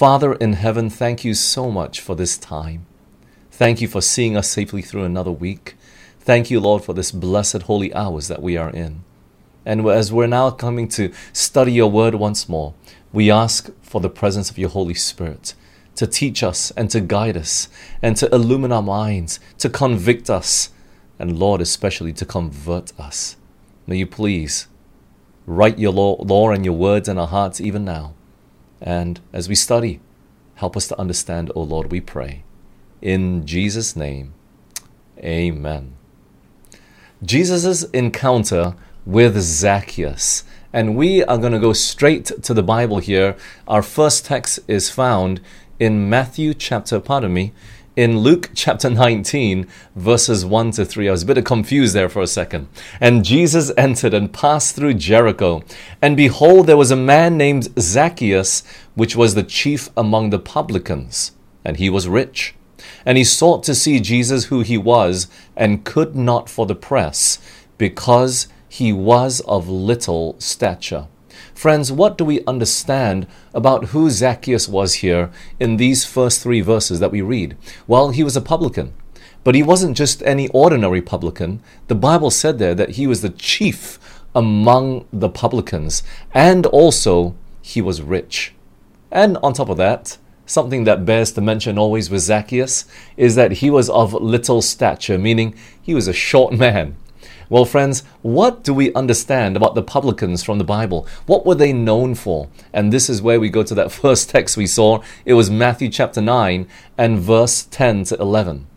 Father in heaven, thank you so much for this time. Thank you for seeing us safely through another week. Thank you, Lord, for this blessed holy hours that we are in. And as we're now coming to study your word once more, we ask for the presence of your Holy Spirit to teach us and to guide us and to illumine our minds, to convict us, and Lord, especially to convert us. May you please write your law, law and your words in our hearts even now. And as we study, help us to understand, O Lord, we pray. In Jesus' name, amen. Jesus' encounter with Zacchaeus. And we are going to go straight to the Bible here. Our first text is found in Matthew chapter, pardon me, in Luke chapter 19, verses 1 to 3. I was a bit confused there for a second. And Jesus entered and passed through Jericho. And behold, there was a man named Zacchaeus, which was the chief among the publicans, and he was rich. And he sought to see Jesus who he was, and could not for the press, because he was of little stature. Friends, what do we understand about who Zacchaeus was here in these first three verses that we read? Well, he was a publican. But he wasn't just any ordinary publican. The Bible said there that he was the chief among the publicans, and also he was rich. And on top of that, something that bears to mention always with Zacchaeus is that he was of little stature, meaning he was a short man. Well, friends, what do we understand about the publicans from the Bible? What were they known for? And this is where we go to that first text we saw. It was Matthew chapter 9 and verse 10 to 11.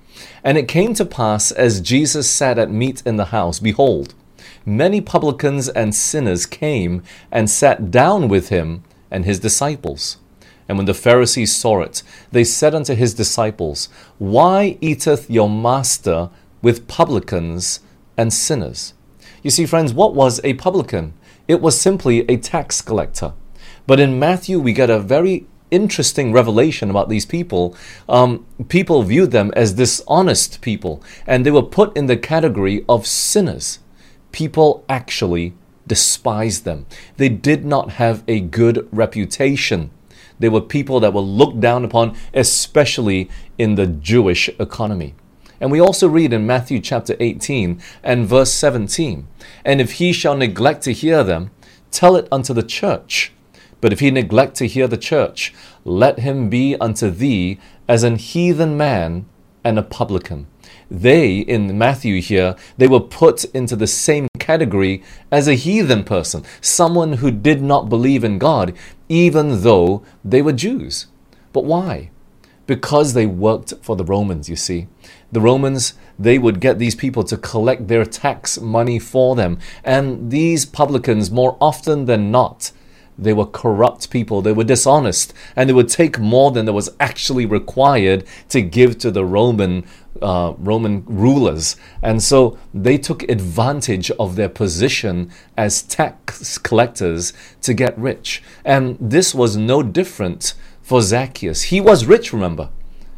And it came to pass as Jesus sat at meat in the house, behold, many publicans and sinners came and sat down with him and his disciples. And when the Pharisees saw it, they said unto his disciples, Why eateth your master with publicans and sinners. You see, friends, what was a publican? It was simply a tax collector. But in Matthew, we get a very interesting revelation about these people. Um, people viewed them as dishonest people, and they were put in the category of sinners. People actually despised them. They did not have a good reputation. They were people that were looked down upon, especially in the Jewish economy. And we also read in Matthew chapter 18 and verse 17 And if he shall neglect to hear them, tell it unto the church. But if he neglect to hear the church, let him be unto thee as an heathen man and a publican. They, in Matthew here, they were put into the same category as a heathen person, someone who did not believe in God, even though they were Jews. But why? Because they worked for the Romans, you see the Romans, they would get these people to collect their tax money for them. And these publicans, more often than not, they were corrupt people, they were dishonest, and they would take more than there was actually required to give to the Roman uh, Roman rulers. And so they took advantage of their position as tax collectors to get rich. And this was no different for Zacchaeus. He was rich, remember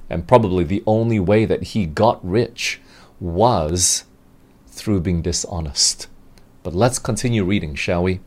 and probably the only way that he got rich was through being dishonest. But let's continue reading, shall we?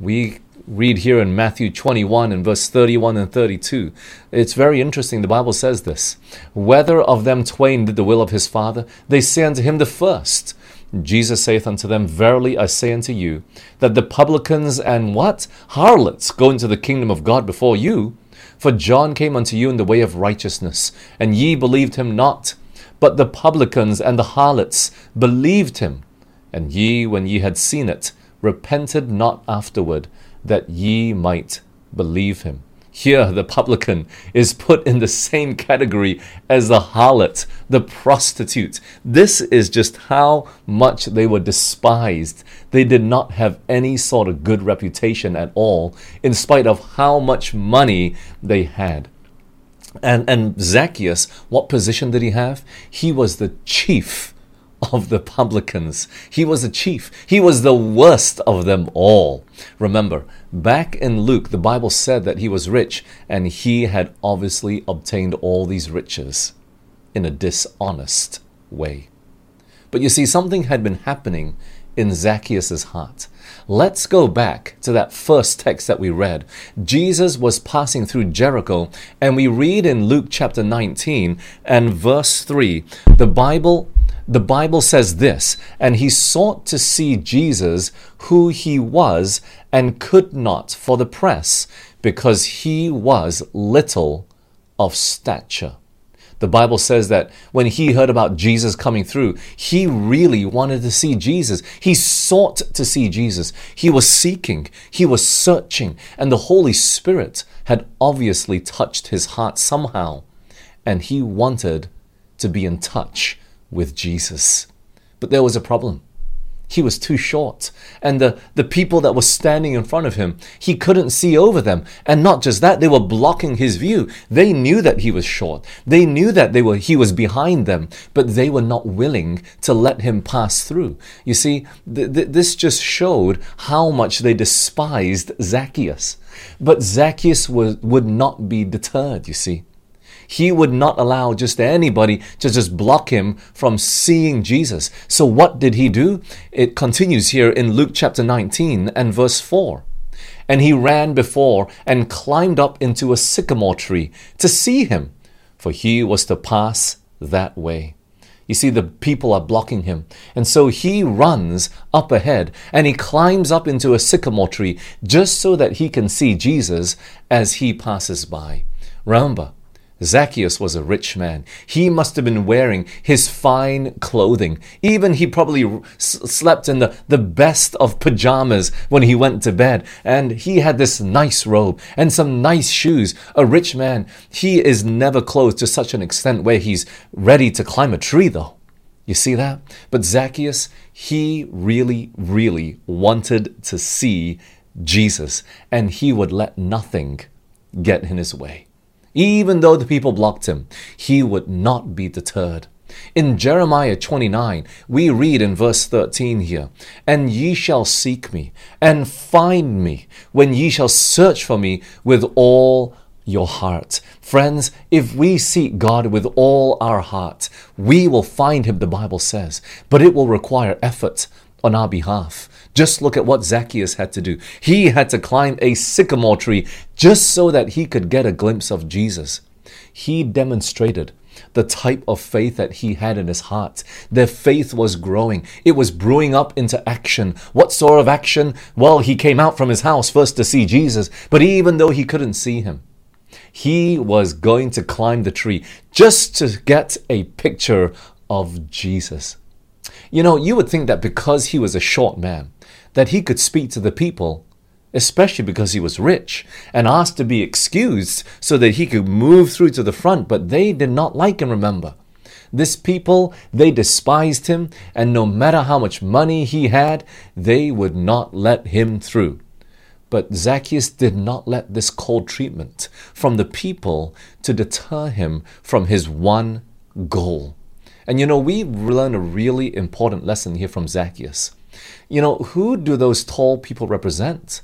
We read here in Matthew 21 and verse 31 and 32. It's very interesting. The Bible says this Whether of them twain did the will of his Father, they say unto him the first. Jesus saith unto them, Verily I say unto you, that the publicans and what? Harlots go into the kingdom of God before you. For John came unto you in the way of righteousness, and ye believed him not. But the publicans and the harlots believed him. And ye, when ye had seen it, repented not afterward, that ye might believe him. Here, the publican is put in the same category as the harlot, the prostitute. This is just how much they were despised. They did not have any sort of good reputation at all, in spite of how much money they had. And, and Zacchaeus, what position did he have? He was the chief of the publicans. He was a chief. He was the worst of them all. Remember, back in Luke, the Bible said that he was rich and he had obviously obtained all these riches in a dishonest way. But you see, something had been happening in Zacchaeus' heart. Let's go back to that first text that we read. Jesus was passing through Jericho, and we read in Luke chapter 19 and verse 3, the Bible the Bible says this, and he sought to see Jesus, who he was, and could not for the press, because he was little of stature. The Bible says that when he heard about Jesus coming through, he really wanted to see Jesus. He sought to see Jesus. He was seeking, he was searching, and the Holy Spirit had obviously touched his heart somehow, and he wanted to be in touch with Jesus. But there was a problem. He was too short. And the, the people that were standing in front of him, he couldn't see over them. And not just that, they were blocking his view. They knew that he was short. They knew that they were, he was behind them, but they were not willing to let him pass through. You see, th- th- this just showed how much they despised Zacchaeus. But Zacchaeus was, would not be deterred, you see. He would not allow just anybody to just block him from seeing Jesus. So what did he do? It continues here in Luke chapter 19 and verse 4. And he ran before and climbed up into a sycamore tree to see him, for he was to pass that way. You see, the people are blocking him. And so he runs up ahead and he climbs up into a sycamore tree just so that he can see Jesus as he passes by. Remember, Zacchaeus was a rich man. He must have been wearing his fine clothing. Even he probably slept in the, the best of pajamas when he went to bed. And he had this nice robe and some nice shoes. A rich man, he is never clothed to such an extent where he's ready to climb a tree, though. You see that? But Zacchaeus, he really, really wanted to see Jesus, and he would let nothing get in his way. Even though the people blocked him, he would not be deterred. In Jeremiah 29, we read in verse 13 here, And ye shall seek me, and find me, when ye shall search for me with all your heart. Friends, if we seek God with all our heart, we will find Him, the Bible says, but it will require effort on our behalf. Just look at what Zacchaeus had to do. He had to climb a sycamore tree just so that he could get a glimpse of Jesus. He demonstrated the type of faith that he had in his heart. Their faith was growing. It was brewing up into action. What sort of action? Well, he came out from his house first to see Jesus, but even though he couldn't see him, he was going to climb the tree just to get a picture of Jesus. You know, you would think that because he was a short man, that he could speak to the people, especially because he was rich, and asked to be excused so that he could move through to the front, but they did not like him, remember. This people, they despised him, and no matter how much money he had, they would not let him through. But Zacchaeus did not let this cold treatment from the people to deter him from his one goal. And you know, we learn a really important lesson here from Zacchaeus. You know, who do those tall people represent?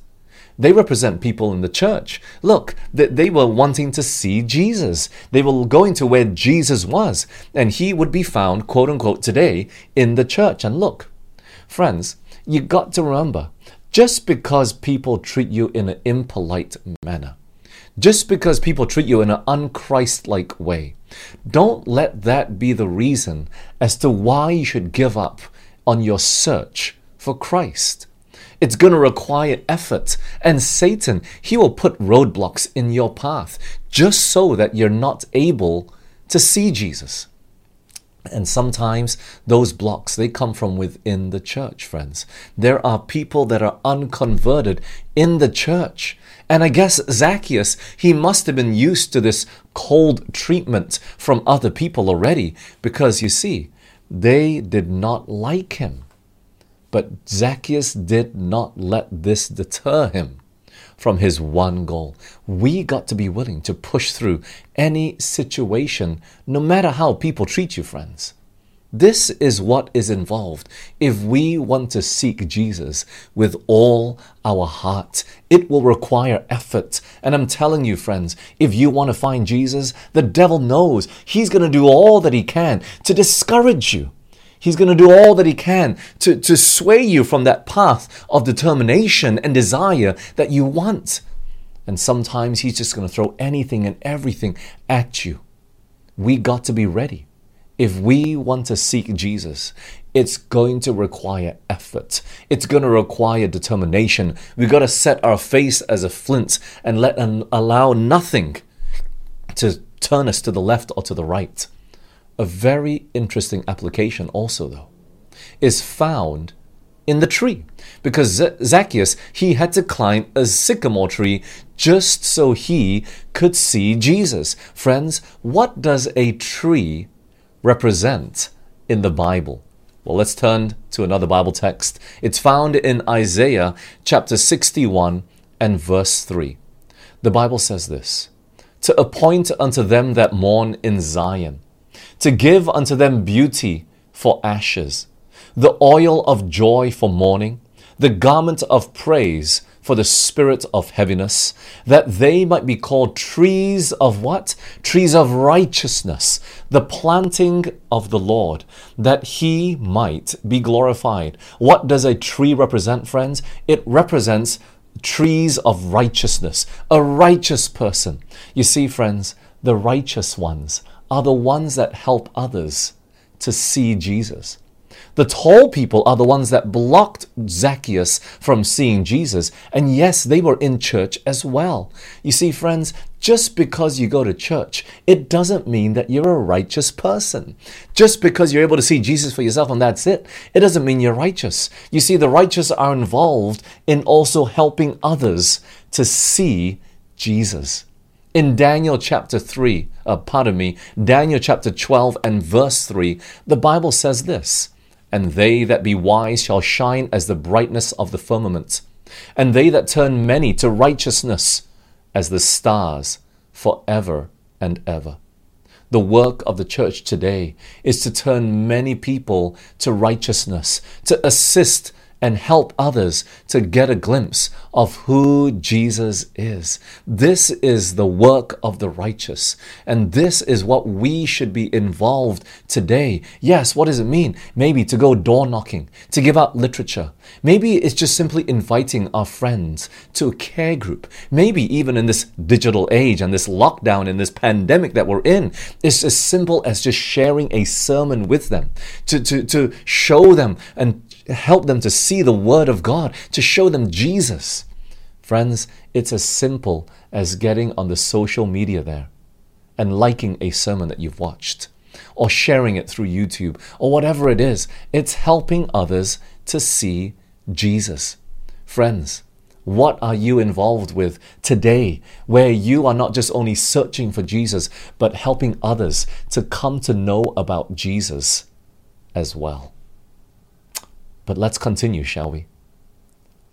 They represent people in the church. Look, they were wanting to see Jesus. They were going to where Jesus was, and he would be found, quote unquote, today in the church. And look, friends, you got to remember just because people treat you in an impolite manner, just because people treat you in an unchristlike way, don't let that be the reason as to why you should give up on your search for Christ. It's going to require effort. And Satan, he will put roadblocks in your path just so that you're not able to see Jesus. And sometimes those blocks, they come from within the church, friends. There are people that are unconverted in the church. And I guess Zacchaeus, he must have been used to this cold treatment from other people already because you see, they did not like him. But Zacchaeus did not let this deter him from his one goal. We got to be willing to push through any situation, no matter how people treat you, friends. This is what is involved if we want to seek Jesus with all our heart. It will require effort. And I'm telling you, friends, if you want to find Jesus, the devil knows he's going to do all that he can to discourage you. He's going to do all that he can to, to sway you from that path of determination and desire that you want. And sometimes he's just going to throw anything and everything at you. We got to be ready. If we want to seek Jesus, it's going to require effort. It's going to require determination. We've got to set our face as a flint and let and allow nothing to turn us to the left or to the right. A very interesting application, also, though, is found in the tree because Zacchaeus he had to climb a sycamore tree just so he could see Jesus. Friends, what does a tree represent in the Bible? Well, let's turn to another Bible text. It's found in Isaiah chapter 61 and verse 3. The Bible says this To appoint unto them that mourn in Zion, to give unto them beauty for ashes, the oil of joy for mourning, the garment of praise for the spirit of heaviness, that they might be called trees of what? Trees of righteousness, the planting of the Lord, that he might be glorified. What does a tree represent, friends? It represents trees of righteousness, a righteous person. You see, friends, the righteous ones are the ones that help others to see Jesus. The tall people are the ones that blocked Zacchaeus from seeing Jesus. And yes, they were in church as well. You see, friends, just because you go to church, it doesn't mean that you're a righteous person. Just because you're able to see Jesus for yourself and that's it, it doesn't mean you're righteous. You see, the righteous are involved in also helping others to see Jesus. In Daniel chapter 3, uh, pardon me, Daniel chapter 12 and verse 3, the Bible says this and they that be wise shall shine as the brightness of the firmament, and they that turn many to righteousness as the stars for ever and ever. The work of the church today is to turn many people to righteousness, to assist and help others to get a glimpse of who Jesus is. This is the work of the righteous, and this is what we should be involved today. Yes, what does it mean? Maybe to go door knocking, to give out literature. Maybe it's just simply inviting our friends to a care group. Maybe even in this digital age and this lockdown and this pandemic that we're in, it's as simple as just sharing a sermon with them, to, to, to show them and help them to see the Word of God, to show them Jesus. Friends, it's as simple as getting on the social media there and liking a sermon that you've watched or sharing it through YouTube or whatever it is. It's helping others to see Jesus. Friends, what are you involved with today where you are not just only searching for Jesus, but helping others to come to know about Jesus as well? But let's continue, shall we?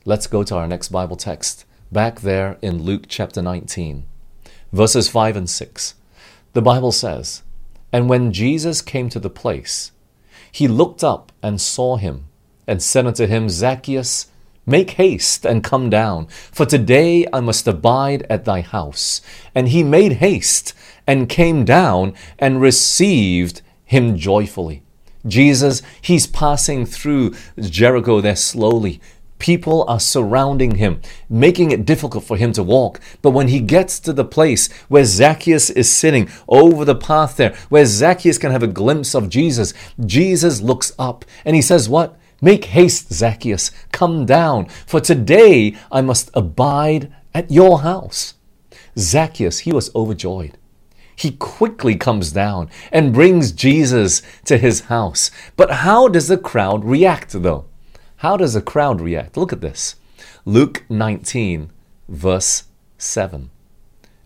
Let's go to our next Bible text, back there in Luke chapter 19, verses 5 and 6. The Bible says, And when Jesus came to the place, he looked up and saw him, and said unto him, Zacchaeus, Make haste and come down, for today I must abide at thy house. And he made haste and came down and received him joyfully. Jesus, he's passing through Jericho there slowly. People are surrounding him, making it difficult for him to walk. But when he gets to the place where Zacchaeus is sitting over the path there, where Zacchaeus can have a glimpse of Jesus, Jesus looks up and he says, What? Make haste, Zacchaeus, come down, for today I must abide at your house. Zacchaeus, he was overjoyed he quickly comes down and brings Jesus to his house. But how does the crowd react, though? How does the crowd react? Look at this Luke 19, verse 7.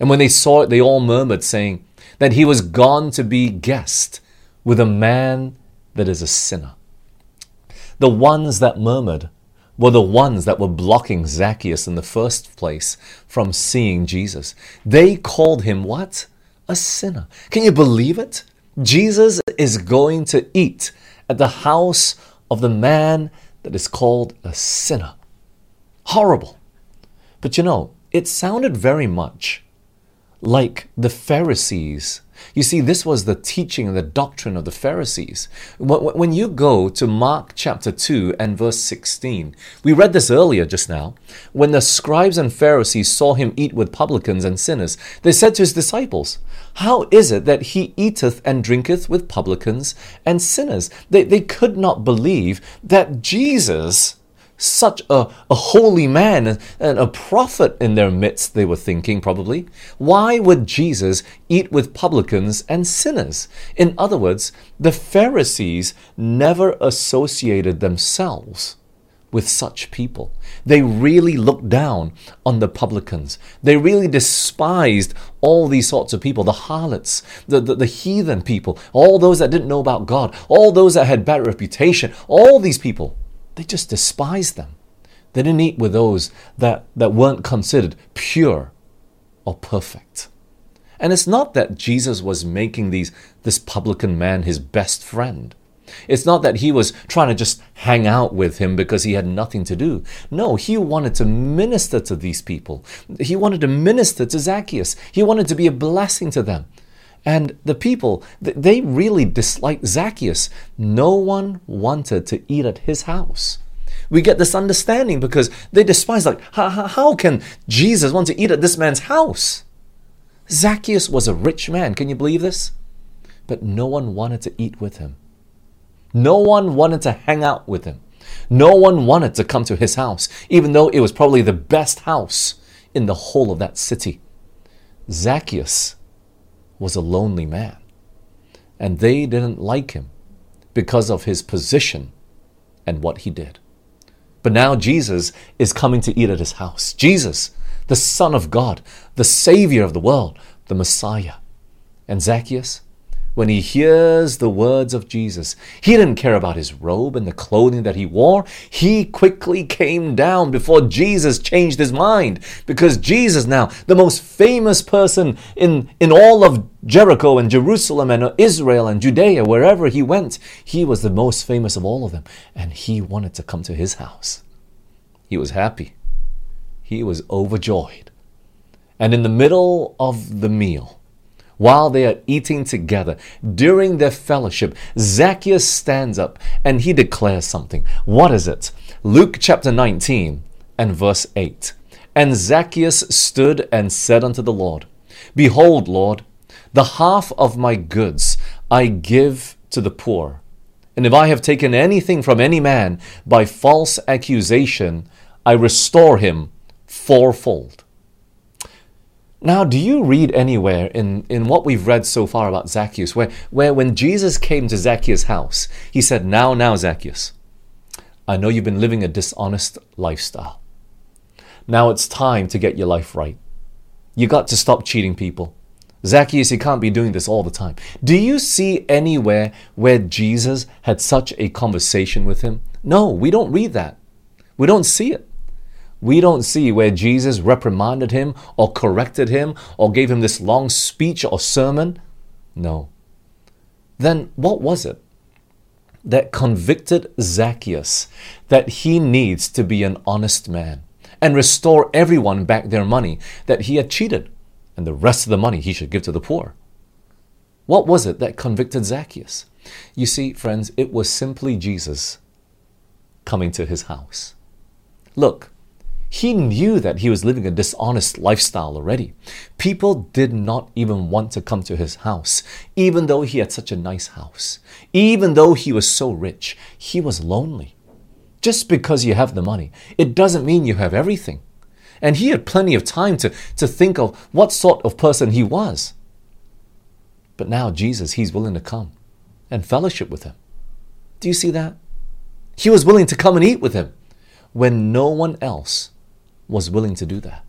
And when they saw it, they all murmured, saying that he was gone to be guest with a man that is a sinner. The ones that murmured were the ones that were blocking Zacchaeus in the first place from seeing Jesus. They called him what? A sinner. Can you believe it? Jesus is going to eat at the house of the man that is called a sinner. Horrible. But you know, it sounded very much like the Pharisees. You see, this was the teaching and the doctrine of the Pharisees. When you go to Mark chapter 2 and verse 16, we read this earlier just now. When the scribes and Pharisees saw him eat with publicans and sinners, they said to his disciples, How is it that he eateth and drinketh with publicans and sinners? They, they could not believe that Jesus such a, a holy man and a prophet in their midst, they were thinking probably. Why would Jesus eat with publicans and sinners? In other words, the Pharisees never associated themselves with such people. They really looked down on the publicans. They really despised all these sorts of people the harlots, the, the, the, heathen people, all those that didn't know about God, all those that had bad reputation, all these people. They just despised them. They didn't eat with those that, that weren't considered pure or perfect. And it's not that Jesus was making these, this publican man his best friend. It's not that he was trying to just hang out with him because he had nothing to do. No, he wanted to minister to these people. He wanted to minister to Zacchaeus. He wanted to be a blessing to them. And the people, they really disliked Zacchaeus. No one wanted to eat at his house. We get this understanding because they despise, like, how, can Jesus want to eat at this man's house? Zacchaeus was a rich man. Can you believe this? But no one wanted to eat with him. No one wanted to hang out with him. No one wanted to come to his house, even though it was probably the best house in the whole of that city. Zacchaeus was a lonely man. And they didn't like him because of his position and what he did. But now Jesus is coming to eat at his house. Jesus, the Son of God, the Savior of the world, the Messiah. And Zacchaeus, when he hears the words of Jesus. He didn't care about his robe and the clothing that he wore. He quickly came down before Jesus changed his mind because Jesus now, the most famous person in, in all of Jericho and Jerusalem and Israel and Judea, wherever he went, he was the most famous of all of them. And he wanted to come to his house. He was happy. He was overjoyed. And in the middle of the meal, while they are eating together during their fellowship, Zacchaeus stands up and he declares something. What is it? Luke chapter 19 and verse 8. And Zacchaeus stood and said unto the Lord, Behold, Lord, the half of my goods I give to the poor. And if I have taken anything from any man by false accusation, I restore him fourfold. Now, do you read anywhere in, in what we've read so far about Zacchaeus where, where when Jesus came to Zacchaeus' house, he said, Now, now, Zacchaeus, I know you've been living a dishonest lifestyle. Now it's time to get your life right. You got to stop cheating people. Zacchaeus, you can't be doing this all the time. Do you see anywhere where Jesus had such a conversation with him? No, we don't read that. We don't see it. We don't see where Jesus reprimanded him or corrected him or gave him this long speech or sermon. No. Then what was it that convicted Zacchaeus that he needs to be an honest man and restore everyone back their money that he had cheated and the rest of the money he should give to the poor? What was it that convicted Zacchaeus? You see, friends, it was simply Jesus coming to his house. Look, he knew that he was living a dishonest lifestyle already. People did not even want to come to his house, even though he had such a nice house. Even though he was so rich, he was lonely. Just because you have the money, it doesn't mean you have everything. And he had plenty of time to, to think of what sort of person he was. But now, Jesus, he's willing to come and fellowship with him. Do you see that? He was willing to come and eat with him when no one else was willing to do that.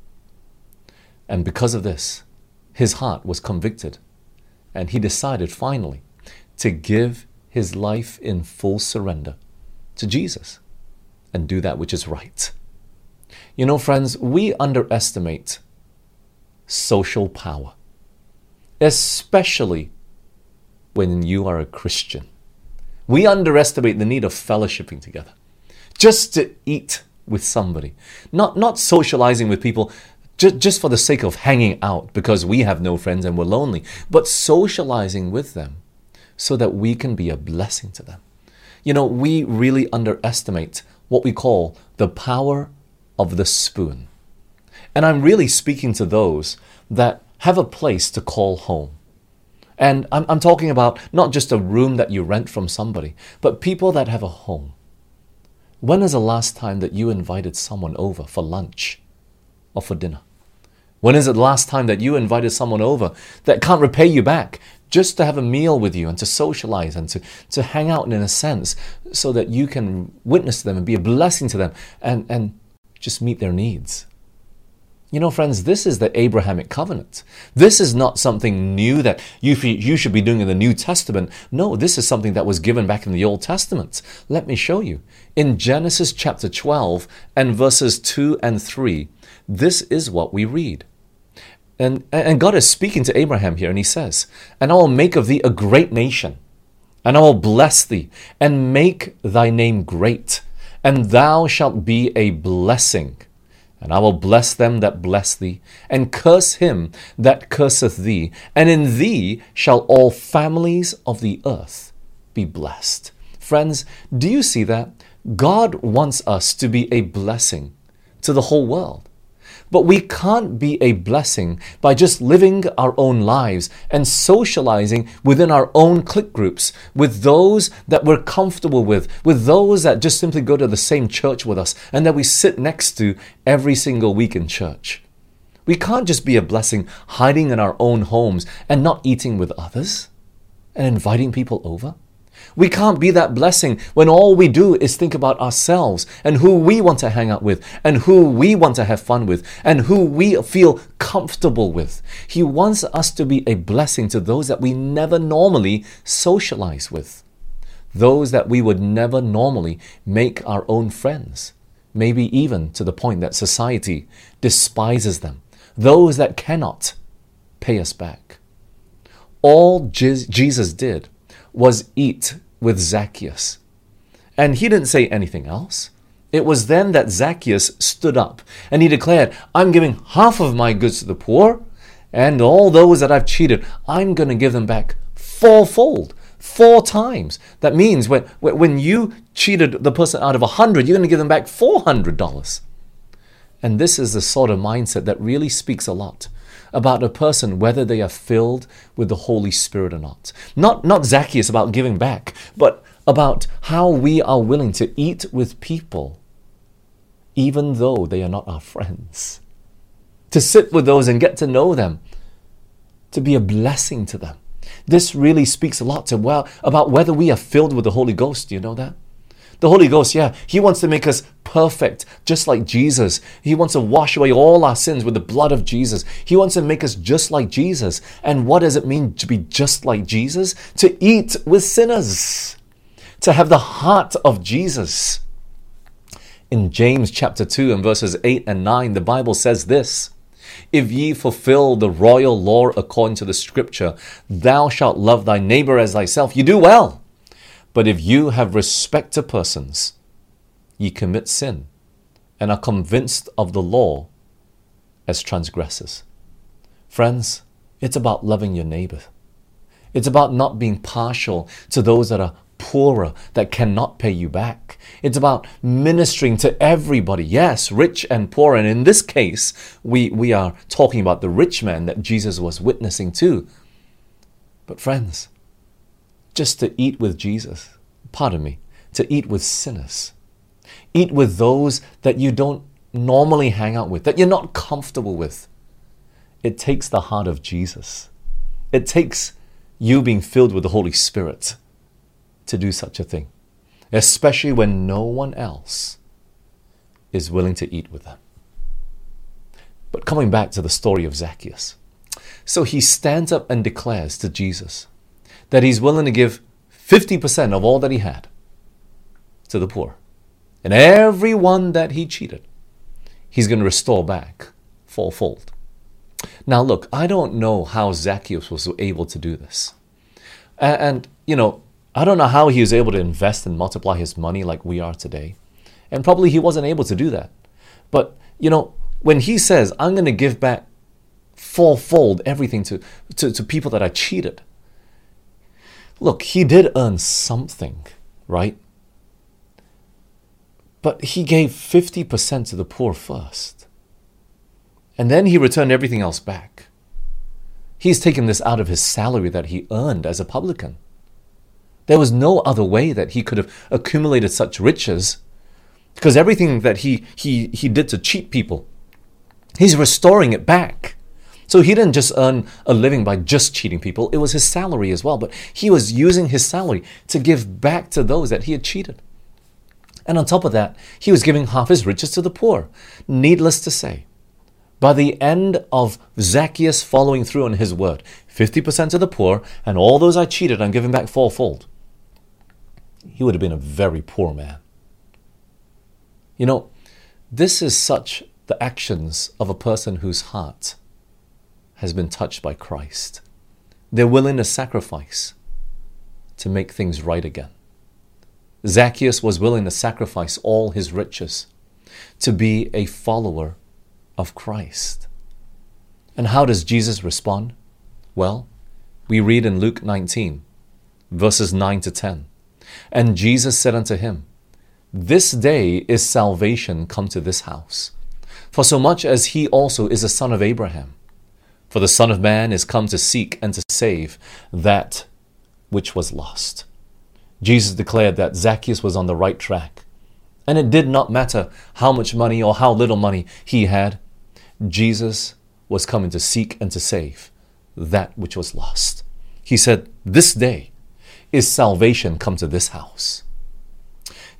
And because of this, his heart was convicted, and he decided finally to give his life in full surrender to Jesus and do that which is right. You know, friends, we underestimate social power, especially when you are a Christian. We underestimate the need of fellowshipping together. Just to eat with somebody, not, not socializing with people just, just for the sake of hanging out because we have no friends and we're lonely, but socializing with them so that we can be a blessing to them. You know, we really underestimate what we call the power of the spoon. And I'm really speaking to those that have a place to call home. And I'm, I'm talking about not just a room that you rent from somebody, but people that have a home. When is the last time that you invited someone over for lunch or for dinner? When is it the last time that you invited someone over that can't repay you back just to have a meal with you and to socialize and to, to hang out in a sense so that you can witness to them and be a blessing to them and, and just meet their needs? You know, friends, this is the Abrahamic covenant. This is not something new that you, you should be doing in the New Testament. No, this is something that was given back in the Old Testament. Let me show you. In Genesis chapter 12 and verses 2 and 3, this is what we read. And, and God is speaking to Abraham here, and he says, And I will make of thee a great nation, and I will bless thee, and make thy name great, and thou shalt be a blessing. And I will bless them that bless thee, and curse him that curseth thee, and in thee shall all families of the earth be blessed. Friends, do you see that? God wants us to be a blessing to the whole world. But we can't be a blessing by just living our own lives and socializing within our own clique groups with those that we're comfortable with, with those that just simply go to the same church with us and that we sit next to every single week in church. We can't just be a blessing hiding in our own homes and not eating with others and inviting people over. We can't be that blessing when all we do is think about ourselves and who we want to hang out with and who we want to have fun with and who we feel comfortable with. He wants us to be a blessing to those that we never normally socialize with, those that we would never normally make our own friends, maybe even to the point that society despises them, those that cannot pay us back. All Jesus did was eat with Zacchaeus. And he didn't say anything else. It was then that Zacchaeus stood up and he declared, I'm giving half of my goods to the poor, and all those that I've cheated, I'm going to give them back fourfold, four times. That means when, when you cheated the person out of a hundred, you're going to give them back $400. And this is the sort of mindset that really speaks a lot about a person whether they are filled with the Holy Spirit or not. Not, not Zacchaeus about giving back, but about how we are willing to eat with people even though they are not our friends. To sit with those and get to know them, to be a blessing to them. This really speaks a lot to well about whether we are filled with the Holy Ghost. Do you know that? The Holy Ghost, yeah, He wants to make us perfect, just like Jesus. He wants to wash away all our sins with the blood of Jesus. He wants to make us just like Jesus. And what does it mean to be just like Jesus? To eat with sinners, to have the heart of Jesus. In James chapter 2 and verses 8 and 9, the Bible says this. If ye fulfill the royal law according to the scripture, thou shalt love thy neighbor as thyself, you do well. But if you have respect to persons, ye commit sin and are convinced of the law as transgressors. Friends, it's about loving your neighbor. It's about not being partial to those that are poorer, that cannot pay you back. It's about ministering to everybody, yes, rich and poor. And in this case, we, we are talking about the rich man that Jesus was witnessing to. But, friends, just to eat with Jesus. Pardon me, to eat with sinners. Eat with those that you don't normally hang out with, that you're not comfortable with. It takes the heart of Jesus. It takes you being filled with the Holy Spirit to do such a thing, especially when no one else is willing to eat with them. But coming back to the story of Zacchaeus. So he stands up and declares to Jesus, that he's willing to give 50% of all that he had to the poor. And every one that he cheated, he's going to restore back fourfold. Now, look, I don't know how Zacchaeus was able to do this. And, and, you know, I don't know how he was able to invest and multiply his money like we are today. And probably he wasn't able to do that. But, you know, when he says, I'm going to give back fourfold everything to, to, to people that I cheated, look, he did earn something, right? But he gave 50% to the poor first. And then he returned everything else back. He's taken this out of his salary that he earned as a publican. There was no other way that he could have accumulated such riches because everything that he, he, he did to cheat people, he's restoring it back. So he didn't just earn a living by just cheating people, it was his salary as well. But he was using his salary to give back to those that he had cheated. And on top of that, he was giving half his riches to the poor. Needless to say, by the end of Zacchaeus following through on his word, 50% to the poor, and all those I cheated, I'm giving back fourfold, he would have been a very poor man. You know, this is such the actions of a person whose heart has been touched by Christ. They're willing to sacrifice to make things right again. Zacchaeus was willing to sacrifice all his riches to be a follower of Christ. And how does Jesus respond? Well, we read in Luke 19, verses 9 to 10. And Jesus said unto him, this day is salvation come to this house, for so much as he also is a son of Abraham. For the Son of Man is come to seek and to save that which was lost. Jesus declared that Zacchaeus was on the right track. And it did not matter how much money or how little money he had, Jesus was coming to seek and to save that which was lost. He said, This day is salvation come to this house.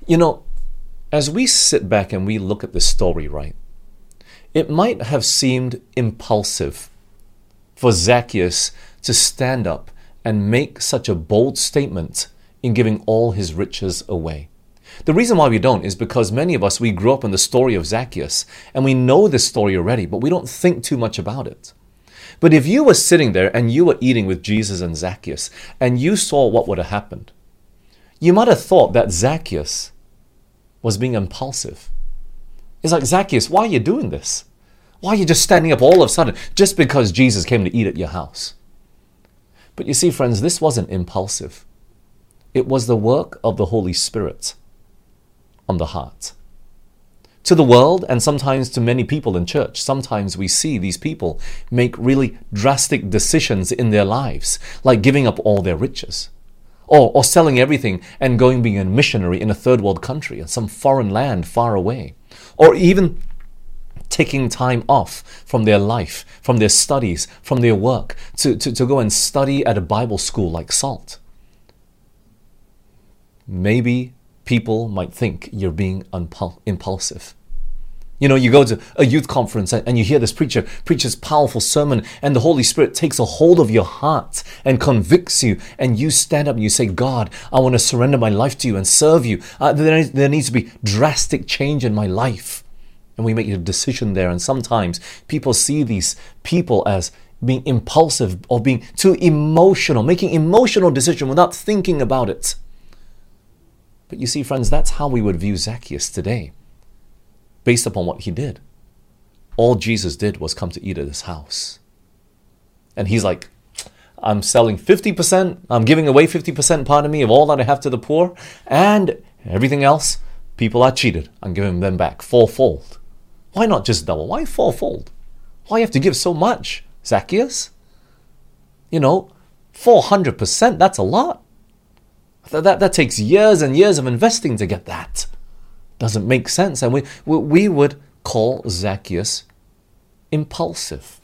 You know, as we sit back and we look at this story, right, it might have seemed impulsive for Zacchaeus to stand up and make such a bold statement in giving all his riches away. The reason why we don't is because many of us, we grew up in the story of Zacchaeus and we know this story already, but we don't think too much about it. But if you were sitting there and you were eating with Jesus and Zacchaeus and you saw what would have happened, you might have thought that Zacchaeus was being impulsive. It's like, Zacchaeus, why are you doing this? Why are you just standing up all of a sudden just because Jesus came to eat at your house? But you see, friends, this wasn't impulsive. It was the work of the Holy Spirit on the heart. To the world, and sometimes to many people in church, sometimes we see these people make really drastic decisions in their lives, like giving up all their riches or, or selling everything and going being a missionary in a third world country in some foreign land far away, or even taking time off from their life, from their studies, from their work to, to, to go and study at a Bible school like SALT. Maybe people might think you're being unpul- impulsive. You know, you go to a youth conference and you hear this preacher preach this powerful sermon, and the Holy Spirit takes a hold of your heart and convicts you, and you stand up and you say, God, I want to surrender my life to you and serve you. Uh, there, there needs to be drastic change in my life. And we make a decision there. And sometimes people see these people as being impulsive or being too emotional, making emotional decision without thinking about it. But you see, friends, that's how we would view Zacchaeus today based upon what he did. All Jesus did was come to eat at his house. And he's like, I'm selling 50%, I'm giving away 50%, pardon me, of all that I have to the poor, and everything else, people are cheated. I'm giving them back fourfold. Why not just double? Why fourfold? Why you have to give so much, Zacchaeus? You know, 400%, that's a lot. That, that, that takes years and years of investing to get that doesn't make sense. And we, we would call Zacchaeus impulsive.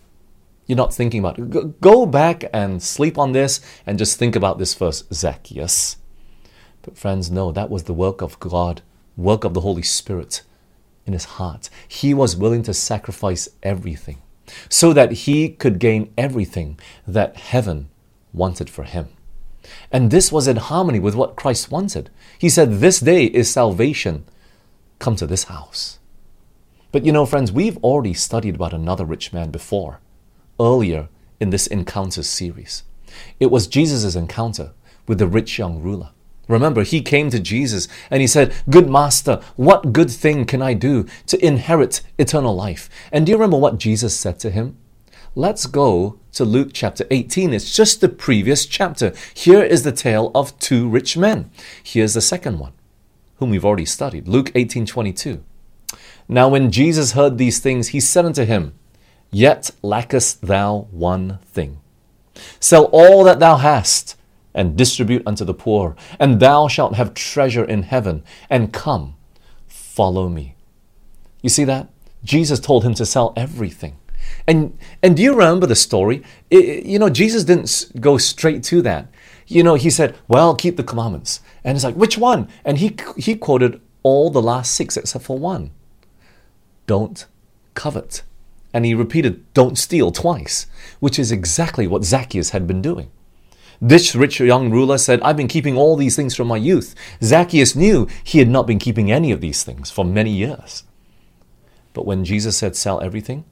You're not thinking about it. Go back and sleep on this and just think about this first, Zacchaeus. But friends, no, that was the work of God, work of the Holy Spirit in his heart. He was willing to sacrifice everything so that he could gain everything that heaven wanted for him. And this was in harmony with what Christ wanted. He said, This day is salvation come to this house. But you know, friends, we've already studied about another rich man before, earlier in this encounter series. It was Jesus' encounter with the rich young ruler. Remember, he came to Jesus and he said, Good master, what good thing can I do to inherit eternal life? And do you remember what Jesus said to him? Let's go to Luke chapter 18. It's just the previous chapter. Here is the tale of two rich men. Here's the second one, whom we've already studied. Luke 18 22. Now, when Jesus heard these things, he said unto him, Yet lackest thou one thing. Sell all that thou hast and distribute unto the poor, and thou shalt have treasure in heaven, and come, follow me. You see that? Jesus told him to sell everything. And and do you remember the story? It, you know, Jesus didn't go straight to that. You know, he said, "Well, keep the commandments." And it's like, "Which one?" And he he quoted all the last six except for one. Don't covet. And he repeated, "Don't steal" twice, which is exactly what Zacchaeus had been doing. This rich young ruler said, I've been keeping all these things from my youth. Zacchaeus knew he had not been keeping any of these things for many years. But when Jesus said, Sell everything,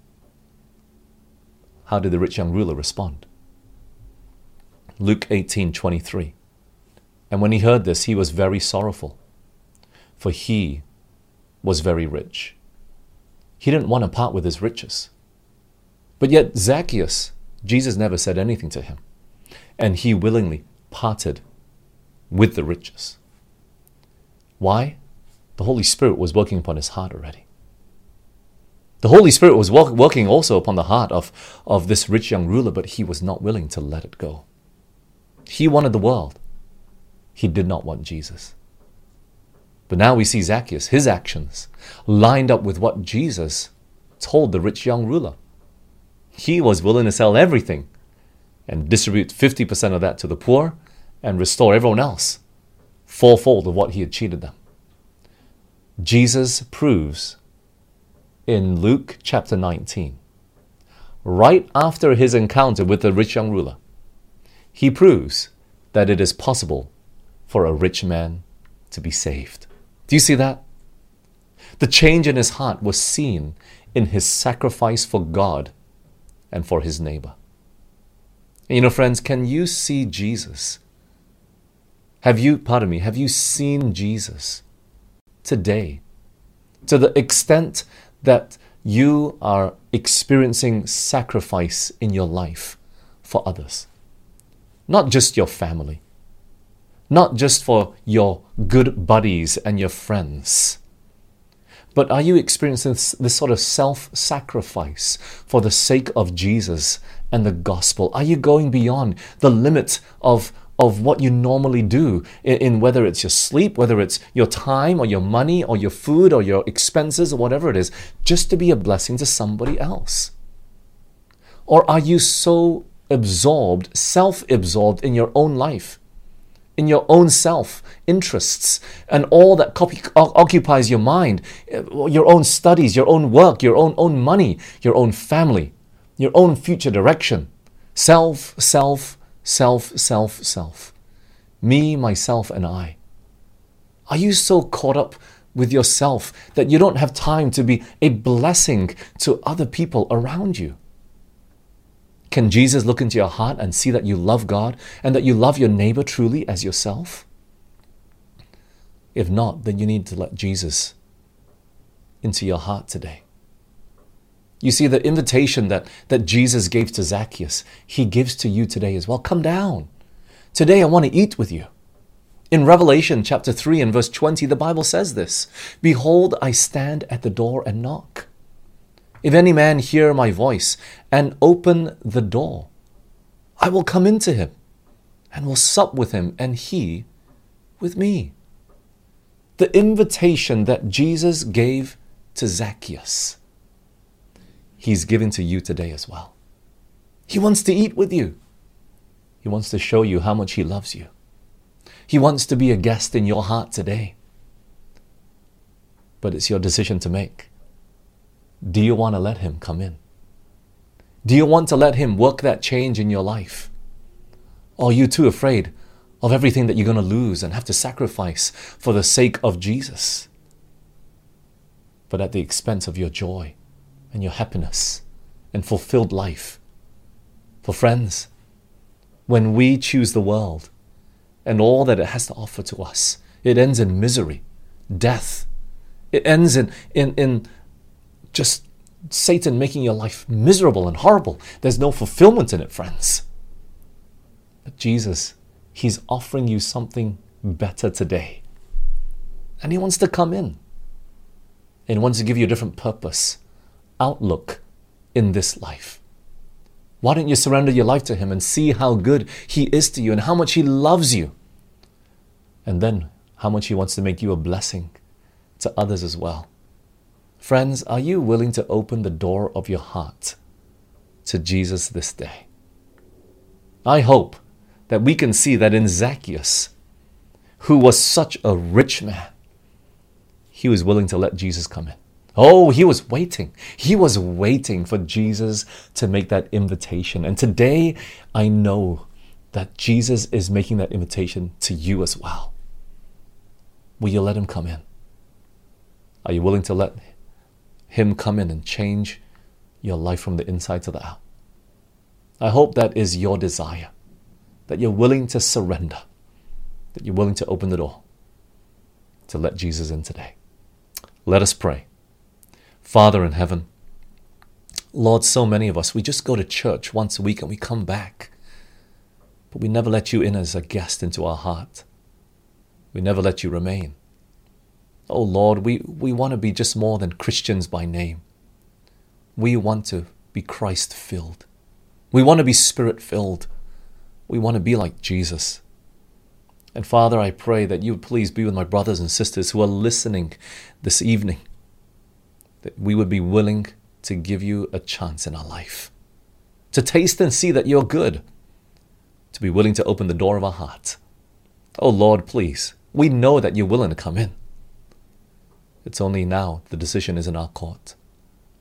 how did the rich young ruler respond? Luke 18 23. And when he heard this, he was very sorrowful, for he was very rich. He didn't want to part with his riches. But yet, Zacchaeus, Jesus never said anything to him and he willingly parted with the riches. Why? The Holy Spirit was working upon his heart already. The Holy Spirit was working also upon the heart of, of this rich young ruler, but he was not willing to let it go. He wanted the world. He did not want Jesus. But now we see Zacchaeus, his actions lined up with what Jesus told the rich young ruler. He was willing to sell everything and distribute 50% of that to the poor and restore everyone else fourfold of what he had cheated them. Jesus proves in Luke chapter 19, right after his encounter with the rich young ruler, he proves that it is possible for a rich man to be saved. Do you see that? The change in his heart was seen in his sacrifice for God and for his neighbor. You know, friends, can you see Jesus? Have you, pardon me, have you seen Jesus today to the extent that you are experiencing sacrifice in your life for others? Not just your family, not just for your good buddies and your friends, but are you experiencing this, this sort of self sacrifice for the sake of Jesus and the gospel? Are you going beyond the limit of, of what you normally do in, in, whether it's your sleep, whether it's your time or your money or your food or your expenses or whatever it is, just to be a blessing to somebody else? Or are you so absorbed, self absorbed in your own life? In your own self interests and all that copy, occupies your mind, uh, your own studies, your own work, your own, own money, your own family, your own future direction. Self, self, self, self, self. Me, myself, and I. Are you so caught up with yourself that you don't have time to be a blessing to other people around you? Can Jesus look into your heart and see that you love God and that you love your neighbor truly as yourself? If not, then you need to let Jesus into your heart today. You see, the invitation that, that Jesus gave to Zacchaeus, he gives to you today as well. Come down. Today I want to eat with you. In Revelation chapter 3 and verse 20, the Bible says this Behold, I stand at the door and knock. If any man hear my voice and open the door, I will come into him and will sup with him, and he with me. The invitation that Jesus gave to Zacchaeus, he's given to you today as well. He wants to eat with you. He wants to show you how much he loves you. He wants to be a guest in your heart today. But it's your decision to make. Do you want to let Him come in? Do you want to let Him work that change in your life? Are you too afraid of everything that you're going to lose and have to sacrifice for the sake of Jesus, but at the expense of your joy and your happiness and fulfilled life? For friends, when we choose the world and all that it has to offer to us. It ends in misery, death. It ends in, in, in just Satan making your life miserable and horrible. There's no fulfillment in it, friends. But Jesus, He's offering you something better today. And He wants to come in. And wants to give you a different purpose, outlook in this life. Why don't you surrender your life to Him and see how good He is to you and how much He loves you? And then how much He wants to make you a blessing to others as well. Friends, are you willing to open the door of your heart to Jesus this day? I hope that we can see that in Zacchaeus, who was such a rich man, he was willing to let Jesus come in. Oh, he was waiting. He was waiting for Jesus to make that invitation. And today, I know that Jesus is making that invitation to you as well. Will you let him come in? Are you willing to let him come in and change your life from the inside to the out? I hope that is your desire, that you're willing to surrender, that you're willing to open the door to let Jesus in today. Let us pray. Father in heaven, Lord, so many of us, we just go to church once a week and we come back, but we never let you in as a guest into our heart. We never let you remain. Oh Lord, we, we want to be just more than Christians by name. We want to be Christ filled. We want to be spirit filled. We want to be like Jesus. And Father, I pray that you would please be with my brothers and sisters who are listening this evening that we would be willing to give you a chance in our life, to taste and see that you're good, to be willing to open the door of our heart. Oh Lord, please, we know that you're willing to come in. It's only now the decision is in our court.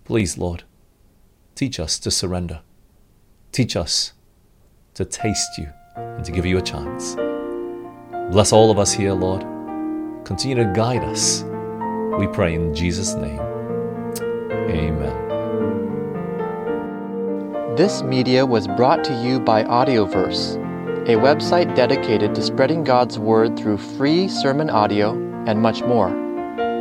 Please, Lord, teach us to surrender. Teach us to taste you and to give you a chance. Bless all of us here, Lord. Continue to guide us. We pray in Jesus' name. Amen. This media was brought to you by Audioverse, a website dedicated to spreading God's Word through free sermon audio and much more.